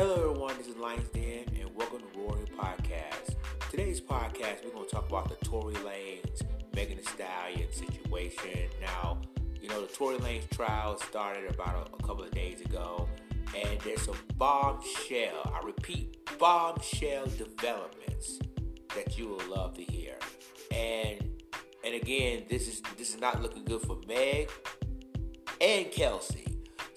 Hello, everyone. This is Lions Den, and welcome to Roaring Podcast. Today's podcast, we're going to talk about the Tory Lanez, Megan Thee Stallion situation. Now, you know, the Tory Lanez trial started about a, a couple of days ago, and there's some bombshell, I repeat, bombshell developments that you will love to hear. And and again, this is this is not looking good for Meg and Kelsey.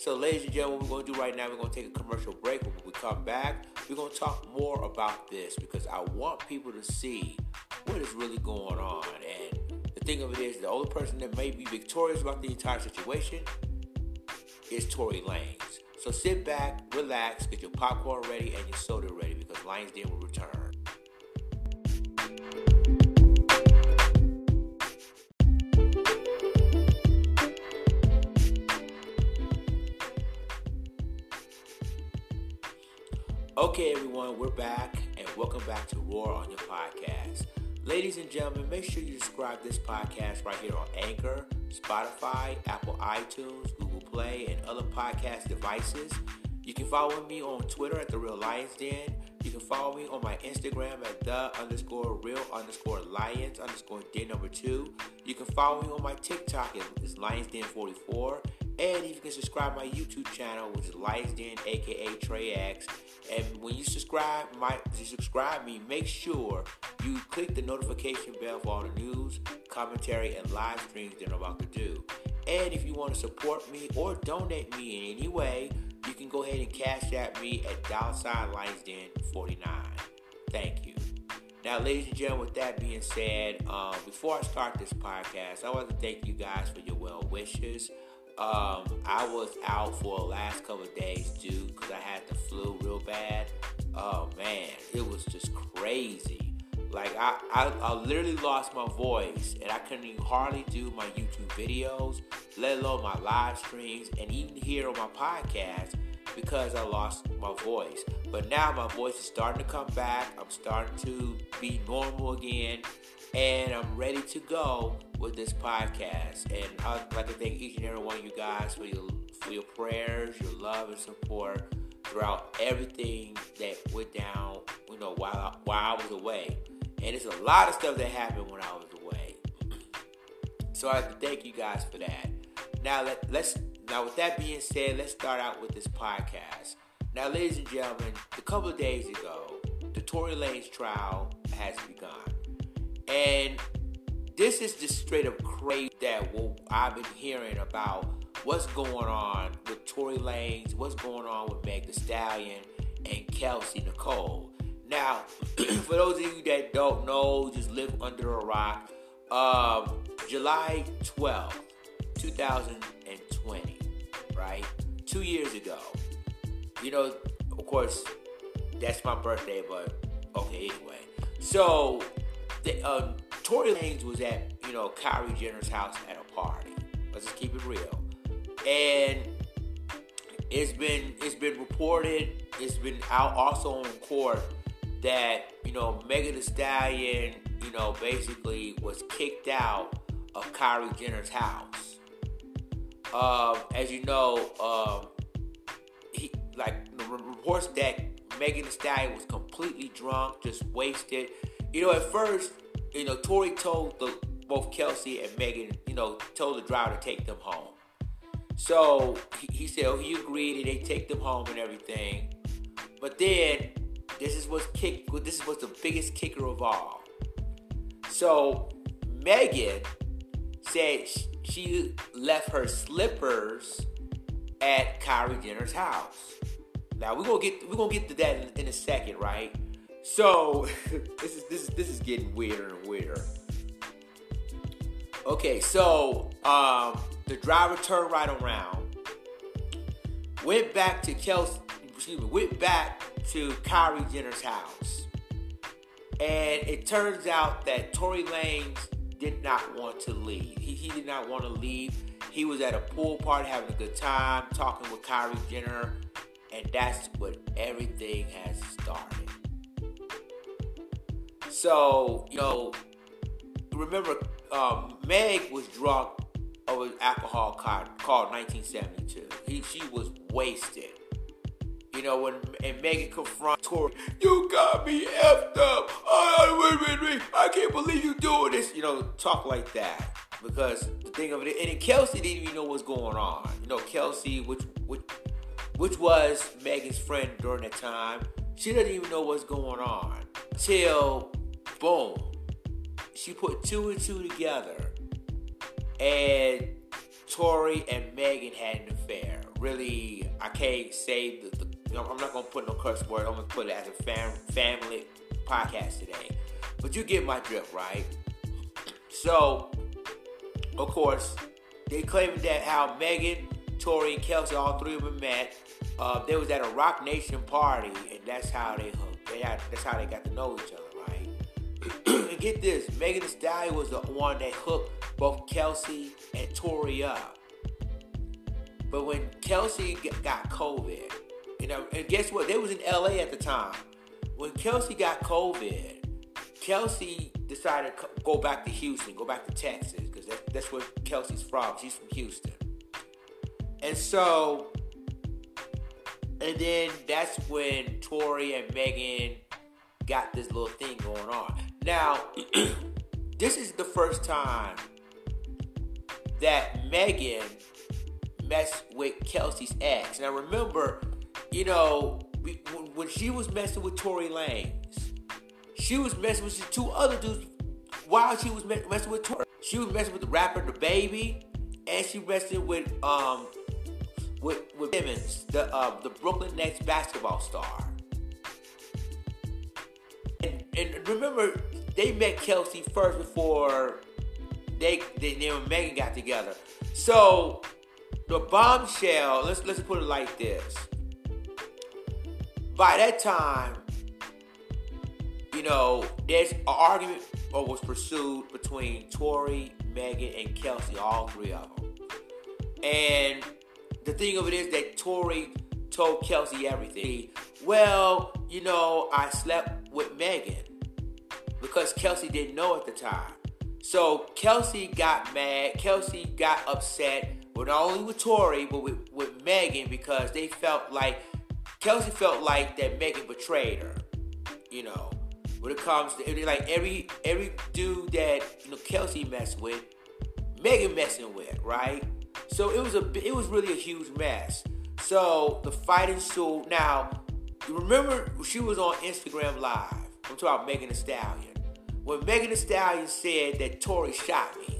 So, ladies and gentlemen, what we're going to do right now, we're going to take a commercial break. When we come back, we're going to talk more about this because I want people to see what is really going on. And the thing of it is, the only person that may be victorious about the entire situation is Tory Lanez. So sit back, relax, get your popcorn ready and your soda ready because Lions Den will return. Okay, everyone, we're back and welcome back to Roar on your podcast. Ladies and gentlemen, make sure you subscribe this podcast right here on Anchor, Spotify, Apple iTunes, Google Play, and other podcast devices. You can follow me on Twitter at The Real Lions Den. You can follow me on my Instagram at the underscore real underscore lions underscore den number two. You can follow me on my TikTok, it's Lions Den 44. And if you can subscribe my YouTube channel, which is Lions Den, aka Trey X. And when you subscribe, my you subscribe me, make sure you click the notification bell for all the news, commentary, and live streams that I'm about to do. And if you want to support me or donate me in any way, you can go ahead and cash at me at dollar sign Lions Den 49. Thank you. Now, ladies and gentlemen, with that being said, um, before I start this podcast, I want to thank you guys for your well wishes. Um, I was out for the last couple days due because I had the flu real bad. Oh man, it was just crazy. Like I, I, I literally lost my voice and I couldn't even hardly do my YouTube videos, let alone my live streams and even here on my podcast because I lost my voice. But now my voice is starting to come back. I'm starting to be normal again and I'm ready to go with this podcast. And I'd like to thank each and every one of you guys for your for your prayers, your love and support throughout everything that went down. You know, while I, while I was away, and it's a lot of stuff that happened when I was away. so I like to thank you guys for that. Now let, let's now with that being said, let's start out with this podcast. Now, ladies and gentlemen, a couple of days ago, the Tory Lanez trial has begun. And this is just straight up crazy that what I've been hearing about what's going on with Tory Lanez, what's going on with Meg Thee Stallion and Kelsey Nicole. Now, for those of you that don't know, just live under a rock. Um, July 12th, 2020, right? Two years ago. You know, of course, that's my birthday, but okay, anyway. So the, uh, Tory Lanez was at you know Kylie Jenner's house at a party. Let's just keep it real. And it's been it's been reported, it's been out also on court that you know Megan Thee Stallion, you know, basically was kicked out of Kylie Jenner's house. Um, as you know, um, he like reports that Megan Thee Stallion was completely drunk, just wasted you know, at first, you know, Tory told the, both Kelsey and Megan, you know, told the driver to take them home. So he, said, oh, he agreed, and they take them home and everything. But then, this is what's kick. This is what's the biggest kicker of all. So Megan said she left her slippers at Kylie Jenner's house. Now we're gonna get we're gonna get to that in a second, right? So this is this is this is getting weirder and weirder. Okay, so um, the driver turned right around, went back to Kelsey, excuse me, went back to Kylie Jenner's house, and it turns out that Tory Lanez did not want to leave. He, he did not want to leave. He was at a pool party having a good time, talking with Kylie Jenner, and that's what everything has started. So, you know, remember, um, Meg was drunk of an alcohol called, called 1972. He, she was wasted. You know, when and Megan confronts Tory, you got me effed up. Oh, wait, wait. I can't believe you doing this. You know, talk like that. Because the thing of it, and Kelsey didn't even know what's going on. You know, Kelsey, which which which was Megan's friend during that time, she doesn't even know what's going on. Till boom, she put two and two together, and Tory and Megan had an affair. Really, I can't say the, the I'm not gonna put no curse word. I'm gonna put it as a fam- family podcast today. But you get my drift, right? So, of course, they claim that how Megan, Tory, and Kelsey, all three of them met. Uh, they was at a Roc Nation party, and that's how they hooked. They had, that's how they got to know each other, right? and get this, Megan Thee Stallion was the one that hooked both Kelsey and Tory up. But when Kelsey got COVID, you know, and guess what? They was in LA at the time. When Kelsey got COVID, Kelsey decided to go back to Houston, go back to Texas, because that, that's where Kelsey's from. She's from Houston. And so, and then that's when Tory and Megan got this little thing going on. Now, this is the first time that Megan messed with Kelsey's ex. Now, remember, you know, when she was messing with Tory Lanez, she was messing with two other dudes while she was messing with Tory. She was messing with the rapper DaBaby, and she messing with um with with Simmons, the uh, the Brooklyn Nets basketball star. And, and remember, they met Kelsey first before they they, and Megan got together. So the bombshell. Let's let's put it like this by that time, you know, there's an argument or was pursued between Tory, Megan, and Kelsey, all three of them. And the thing of it is that Tory told Kelsey everything. Well, you know, I slept with Megan because Kelsey didn't know at the time. So Kelsey got mad. Kelsey got upset, but not only with Tory, but with, with Megan because they felt like Kelsey felt like that Megan betrayed her. You know, when it comes to like every every dude that you know Kelsey messed with, Megan messing with, right? So it was a it was really a huge mess. So the fight ensued. Now, remember she was on Instagram Live. I'm talking about Megan Thee Stallion. When Megan Thee Stallion said that Tory shot me,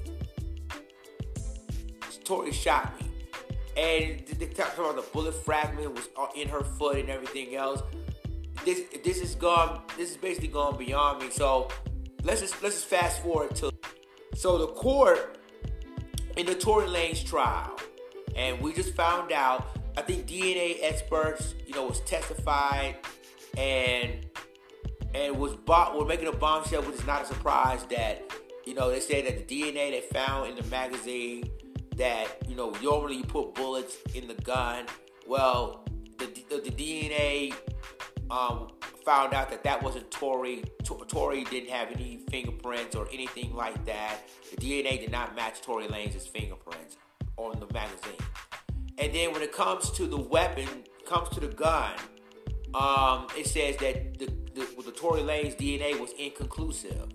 Tory shot me and they talk about the bullet fragment was uh, in her foot and everything else. This this is gone. This is basically gone beyond me. So let's just let's just fast forward to so the court in the Tory Lanez trial, and we just found out. I think DNA experts, you know, was testified and and was bought. We're making a bombshell, which is not a surprise that you know they say that the DNA they found in the magazine that you know normally you put bullets in the gun. Well, the the, the DNA um, found out that that wasn't Tory. Tory didn't have any fingerprints or anything like that. The DNA did not match Tory Lanez's fingerprints on the magazine. And then when it comes to the weapon, comes to the gun, um, it says that the, the, the Tory Lanez DNA was inconclusive.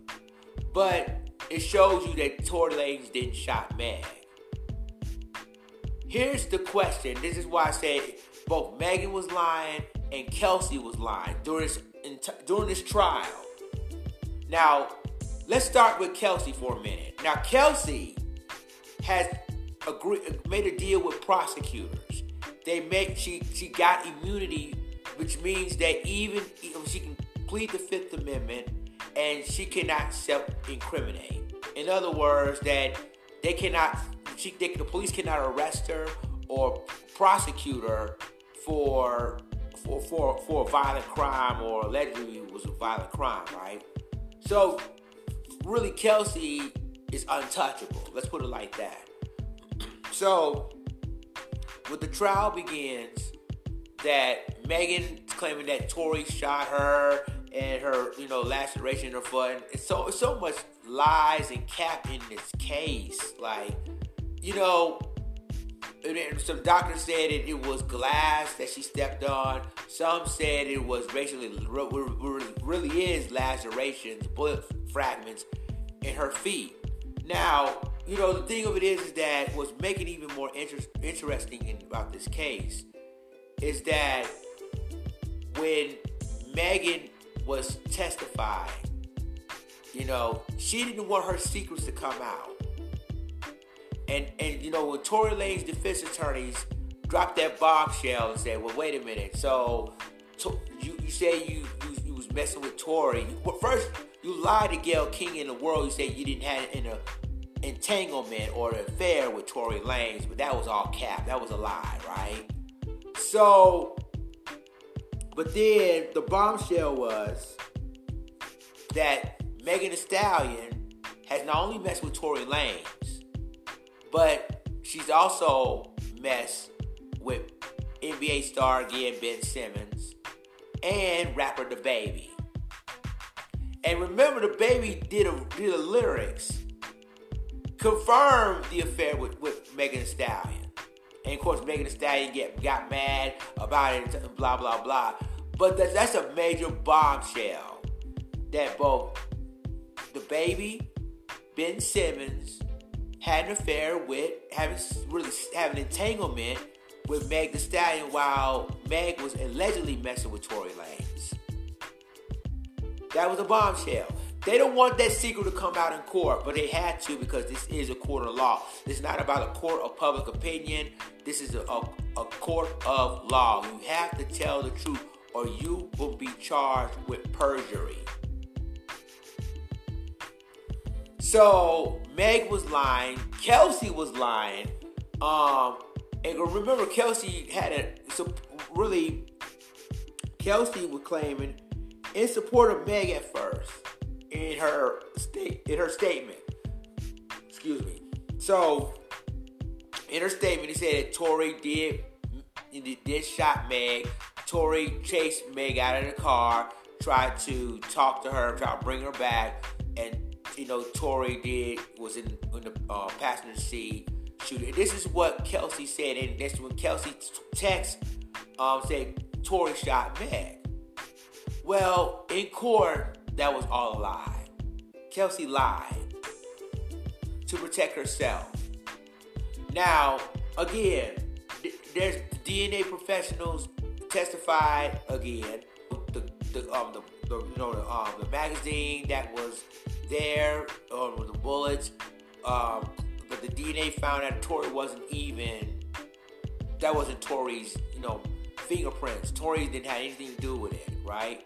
But it shows you that Tory Lanez didn't shot Meg. Here's the question. This is why I said both Megan was lying and Kelsey was lying during this during this trial. Now, let's start with Kelsey for a minute. Now, Kelsey has made a deal with prosecutors. They make she she got immunity, which means that even she can plead the Fifth Amendment and she cannot self-incriminate. In other words, that they cannot she, they, the police cannot arrest her or prosecute her for for for for a violent crime or allegedly was a violent crime, right? So really, Kelsey is untouchable. Let's put it like that. So when the trial begins, that Megan claiming that Tory shot her and her, you know, laceration in her foot. And it's so it's so much lies and cap in this case. Like you know, some doctors said it, it was glass that she stepped on. Some said it was basically really is lacerations, bullet fragments in her feet. Now, you know the thing of it is, is that what's making even more inter- interesting in, about this case is that when Megan was testifying, you know, she didn't want her secrets to come out. And and you know, when Tory Lanez defense attorneys dropped that bombshell and said, "Well, wait a minute. So, to, you you say you, you you was messing with Tory. Well, first you lied to Gayle King in the world. You said you didn't have an entanglement or an affair with Tory Lanez, but that was all cap. That was a lie, right? So, but then the bombshell was that Megan Thee Stallion has not only messed with Tory Lanez, but she's also messed with NBA star again Ben Simmons and rapper DaBaby. And remember, DaBaby did a did a lyrics confirmed the affair with, with Megan Thee Stallion. And of course, Megan Thee Stallion get, got mad about it, blah, blah, blah. But that's, that's a major bombshell that both DaBaby, Ben Simmons, had an affair with, having really having an entanglement with Meg Thee Stallion while Meg was allegedly messing with Tory Lanez. That was a bombshell. They don't want that secret to come out in court, but they had to because this is a court of law. Is not about a court of public opinion. This is a, a, a court of law. You have to tell the truth or you will be charged with perjury. So Meg was lying, Kelsey was lying. Um, and remember, Kelsey had a so really. Kelsey was claiming in support of Meg at first in her state in her statement. Excuse me. So in her statement, he said that Tory did did shot Meg. Tory chased Meg out of the car, tried to talk to her, tried to bring her back, and you know Tory did was in, in the uh, passenger seat shooting. This is what Kelsey said, and this is when Kelsey text um, said Tory shot Meg. Well, in court, that was all a lie. Kelsey lied to protect herself. Now, again, there's DNA professionals testified again. The the um the, the you know the um the magazine that was there um, with the bullets, um, but the DNA found that Tory wasn't even that wasn't Tory's you know fingerprints. Tory didn't have anything to do with it, right?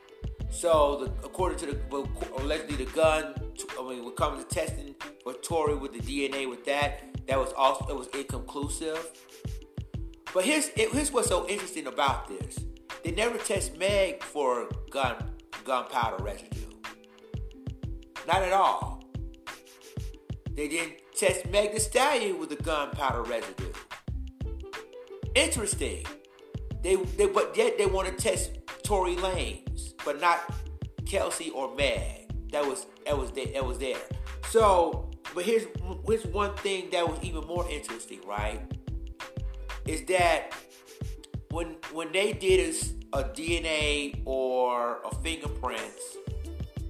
So, the, according to the allegedly the gun, I mean, when it comes to testing for Tory with the DNA with that, that was also it was inconclusive. But here's here's what's so interesting about this: they never test Meg for gun gunpowder residue. Not at all. They didn't test Meg Thee Stallion with the gunpowder residue. Interesting. They, they but yet they want to test Tory Lanez, but not Kelsey or Meg. That was that was there, that was there. So, but here's here's one thing that was even more interesting, right? Is that when when they did a, a DNA or a fingerprints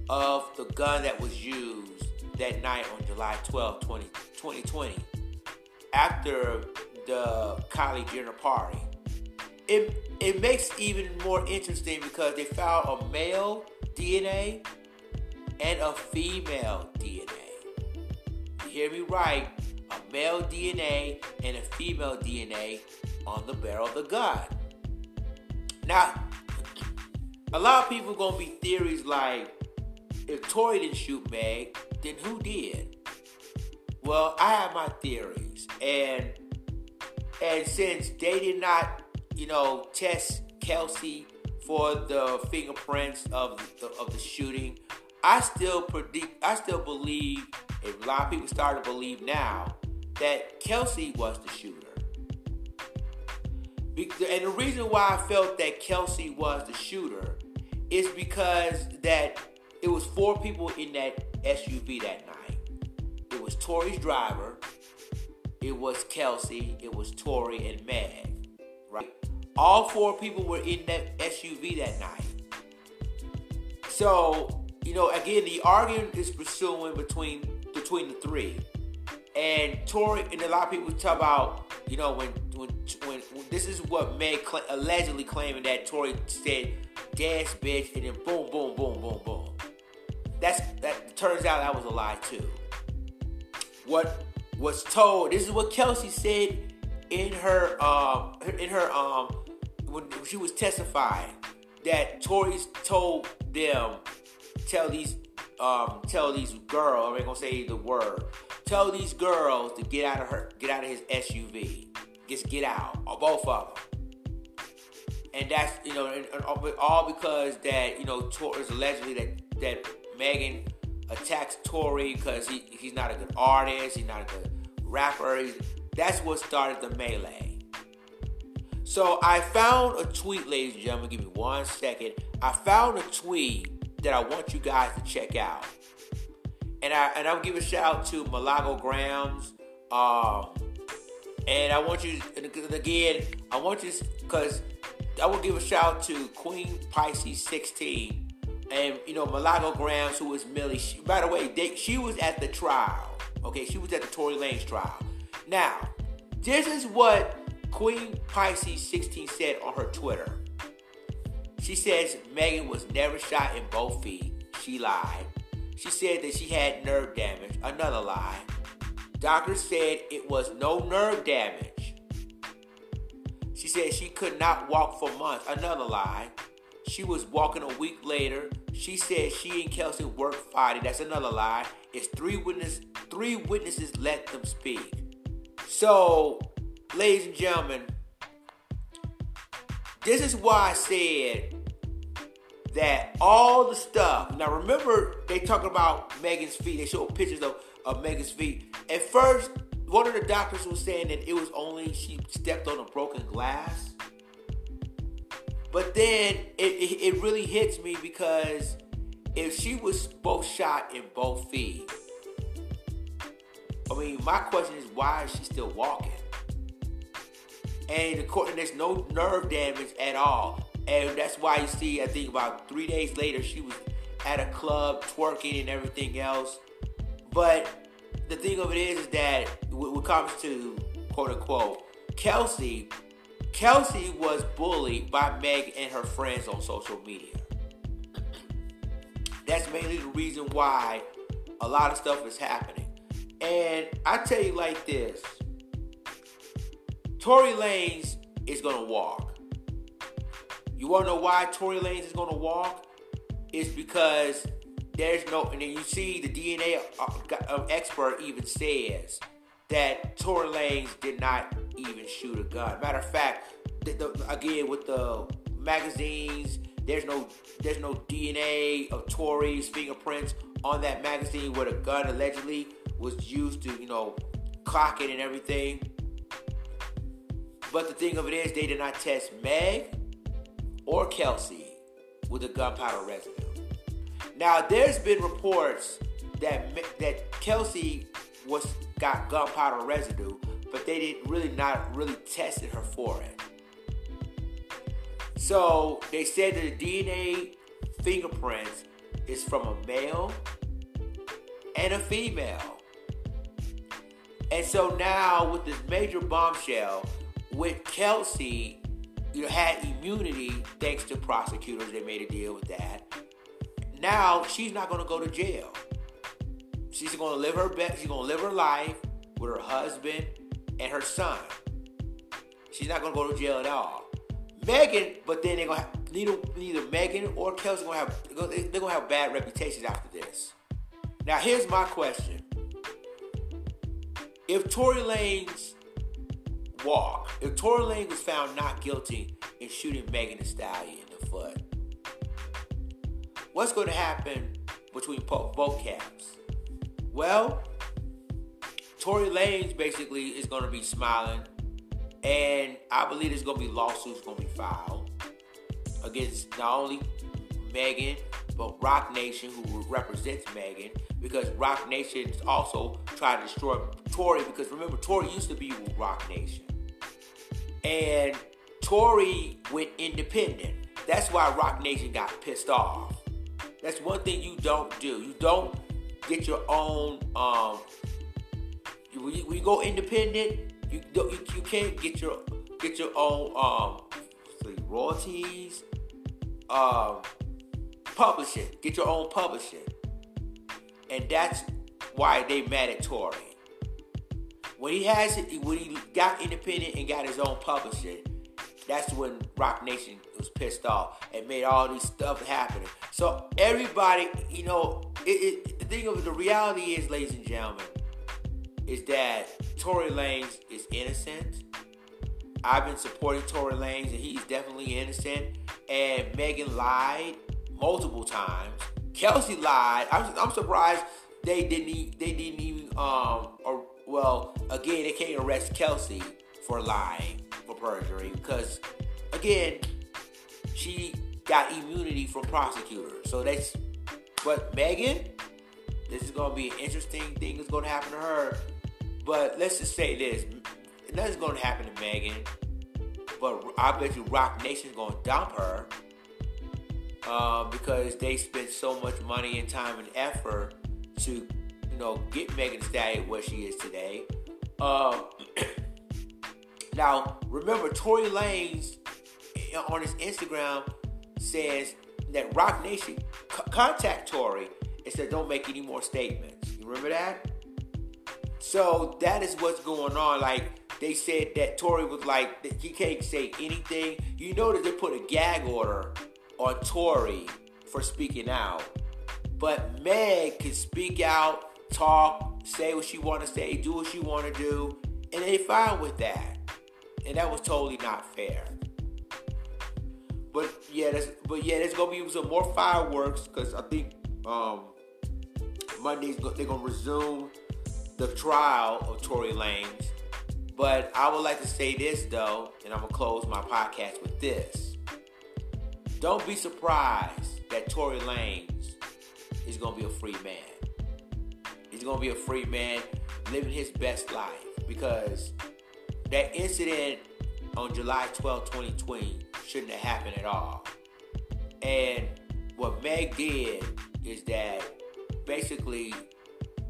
of the gun that was used that night on July 12, 20, 2020, after the Kylie Jenner party, it it makes even more interesting because they found a male DNA and a female DNA. You hear me right? A male DNA and a female DNA on the barrel of the gun. Now, a lot of people gonna be theories like, if Tory didn't shoot Meg, then who did? Well, I have my theories, and and since they did not you know, test Kelsey for the fingerprints of the, of the shooting. I still predict. I still believe. and A lot of people start to believe now that Kelsey was the shooter. And the reason why I felt that Kelsey was the shooter is because that it was four people in that SUV that night. It was Tory's driver, it was Kelsey, it was Tory, and Meg. Right? All four people were in that SUV that night. So, you know, again, the argument is pursuing between between the three. And Tory and a lot of people talk about, you know, when when when, when this is what Meg cl- allegedly claiming that Tory said, "Gas, bitch," and then boom, boom, boom, boom, boom. That's that turns out that was a lie too. What was told? This is what Kelsey said in her um in her um when she was testifying that Tory's told them tell these um, tell these girls, I ain't gonna say the word, tell these girls to get out of her, get out of his SUV, just get out, or both of them. And that's you know, and, and all because that you know, Tor is allegedly that that Megan attacks Tory because he, he's not a good artist, he's not a good rapper. He's, that's what started the melee. So I found a tweet, ladies and gentlemen. Give me one second. I found a tweet that I want you guys to check out. And I and I'll give a shout out to Malago Grams. Um, and I want you and again, I want you because I will give a shout out to Queen Pisces 16. And you know, Malago Grams, who was Millie. She, by the way, they, she was at the trial. Okay, she was at the Tory Lanez trial. Now, this is what Queen Pisces 16 said on her Twitter. She says Megan was never shot in both feet. She lied. She said that she had nerve damage. Another lie. Doctors said it was no nerve damage. She said she could not walk for months. Another lie. She was walking a week later. She said she and Kelsey worked Friday. That's another lie. It's three witnesses. Three witnesses let them speak. So, ladies and gentlemen, this is why I said that all the stuff. Now remember, they talk about Megan's feet. They show pictures of, of Megan's feet. At first, one of the doctors was saying that it was only she stepped on a broken glass. But then it, it, it really hits me because if she was both shot in both feet, I mean, my question is why is she still walking? and according, there's no nerve damage at all. And that's why you see, I think about three days later, she was at a club twerking and everything else. But the thing of it is, is that when it comes to quote unquote Kelsey, Kelsey was bullied by Meg and her friends on social media. That's mainly the reason why a lot of stuff is happening. And I tell you like this Tory Lanez is going to walk. You want to know why Tory Lanez is going to walk? It's because there's no, and then you see the DNA uh, expert even says that Tory Lanez did not even shoot a gun. Matter of fact, the, the, again with the magazines, there's no there's no DNA of Tory's fingerprints on that magazine where the gun allegedly was used to, you know, cock it and everything. But the thing of it is, they did not test Meg or Kelsey with the gunpowder residue. Now, there's been reports that that Kelsey was got gunpowder residue, but they didn't really not really tested her for it. So they said that the DNA fingerprints is from a male and a female. And so now with this major bombshell, with Kelsey, you know, had immunity thanks to prosecutors. They made a deal with that. Now she's not going to go to jail. She's to live her best. She's to live her life with her husband and her son. She's not to go to jail at all. Megan, but then they're to have neither neither Megan or Kelsey to have they're to have bad reputations after this. Now here's my question: If Tory Lanez walk. If Tory Lane was found not guilty in shooting Megan Thee Stallion in the foot, what's going to happen between both camps? Well, Tory Lanez basically is going to be smiling, and I believe there's going to be lawsuits going to be filed against not only Megan but Roc Nation, who represents Megan, because Roc Nation is also trying to destroy Tory. Because remember, Tory used to be with Roc Nation, and Tory went independent. That's why Roc Nation got pissed off. That's one thing you don't do. You don't get your own. Um, when you, go independent, you, you you can't get your get your own um, royalties, um, publishing. Get your own publishing, and that's why they mad at Tory. When he has it, when he got independent and got his own publishing, that's when Roc Nation was pissed off and made all these stuff happening. So everybody, you know, it, it, the thing of the reality is, ladies and gentlemen, is that Tory Lanez is innocent. I've been supporting Tory Lanez, and he's definitely innocent. And Megan lied multiple times. Kelsey lied. I'm, I'm surprised they didn't. They didn't even. Um. Or well, again, they can't arrest Kelsey for lying perjury because, again, she got immunity from prosecutors. So that's. But Megan, this is gonna be an interesting thing that's gonna happen to her. But let's just say this: nothing's gonna happen to Megan. But I bet you Roc Nation's gonna dump her uh, because they spent so much money and time and effort to, you know, get Megan Stallion where she is today. Uh, now, remember, Tory Lanez eh, on his Instagram says that Roc Nation c- contact Tory and said don't make any more statements. You remember that? So that is what's going on. Like they said that Tory was like he can't say anything. You know that they put a gag order on Tory for speaking out. But Meg can speak out, talk, say what she want to say, do what she want to do, and they fine with that. And that was totally not fair. But yeah, that's, but yeah, there's gonna be some more fireworks because I think um, Monday's they're gonna resume the trial of Tory Lanez. But I would like to say this though, and I'm gonna close my podcast with this. Don't be surprised that Tory Lanez is gonna be a free man. He's gonna be a free man living his best life because that incident on July 12, 2020 shouldn't have happened at all. And what Meg did is that basically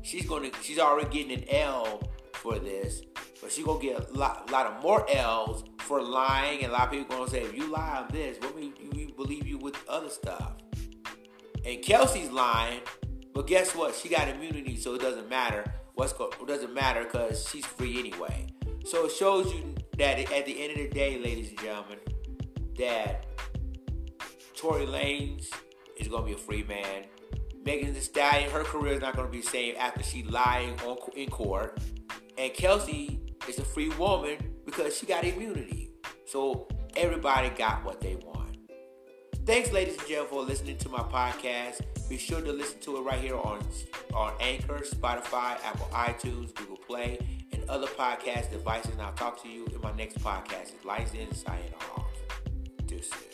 she's gonna she's already getting an L for this, but she's gonna get a lot, lot of more L's for lying. And a lot of people gonna say, if you lie on this, what we, believe you with other stuff. And Kelsey's lying, but guess what? She got immunity, so it doesn't matter. What's it doesn't matter because she's free anyway. So it shows you that at the end of the day, ladies and gentlemen, that Tory Lanez is gonna be a free man. Megan Thee Stallion, her career is not gonna be the same after she lying on in court. And Kelsey is a free woman because she got immunity. So everybody got what they want. Thanks, ladies and gentlemen, for listening to my podcast. Be sure to listen to it right here on, on Anchor, Spotify, Apple iTunes, Google Play, other podcast devices. And I'll talk to you in my next podcast. It's Lions Den, signing off. Deuces.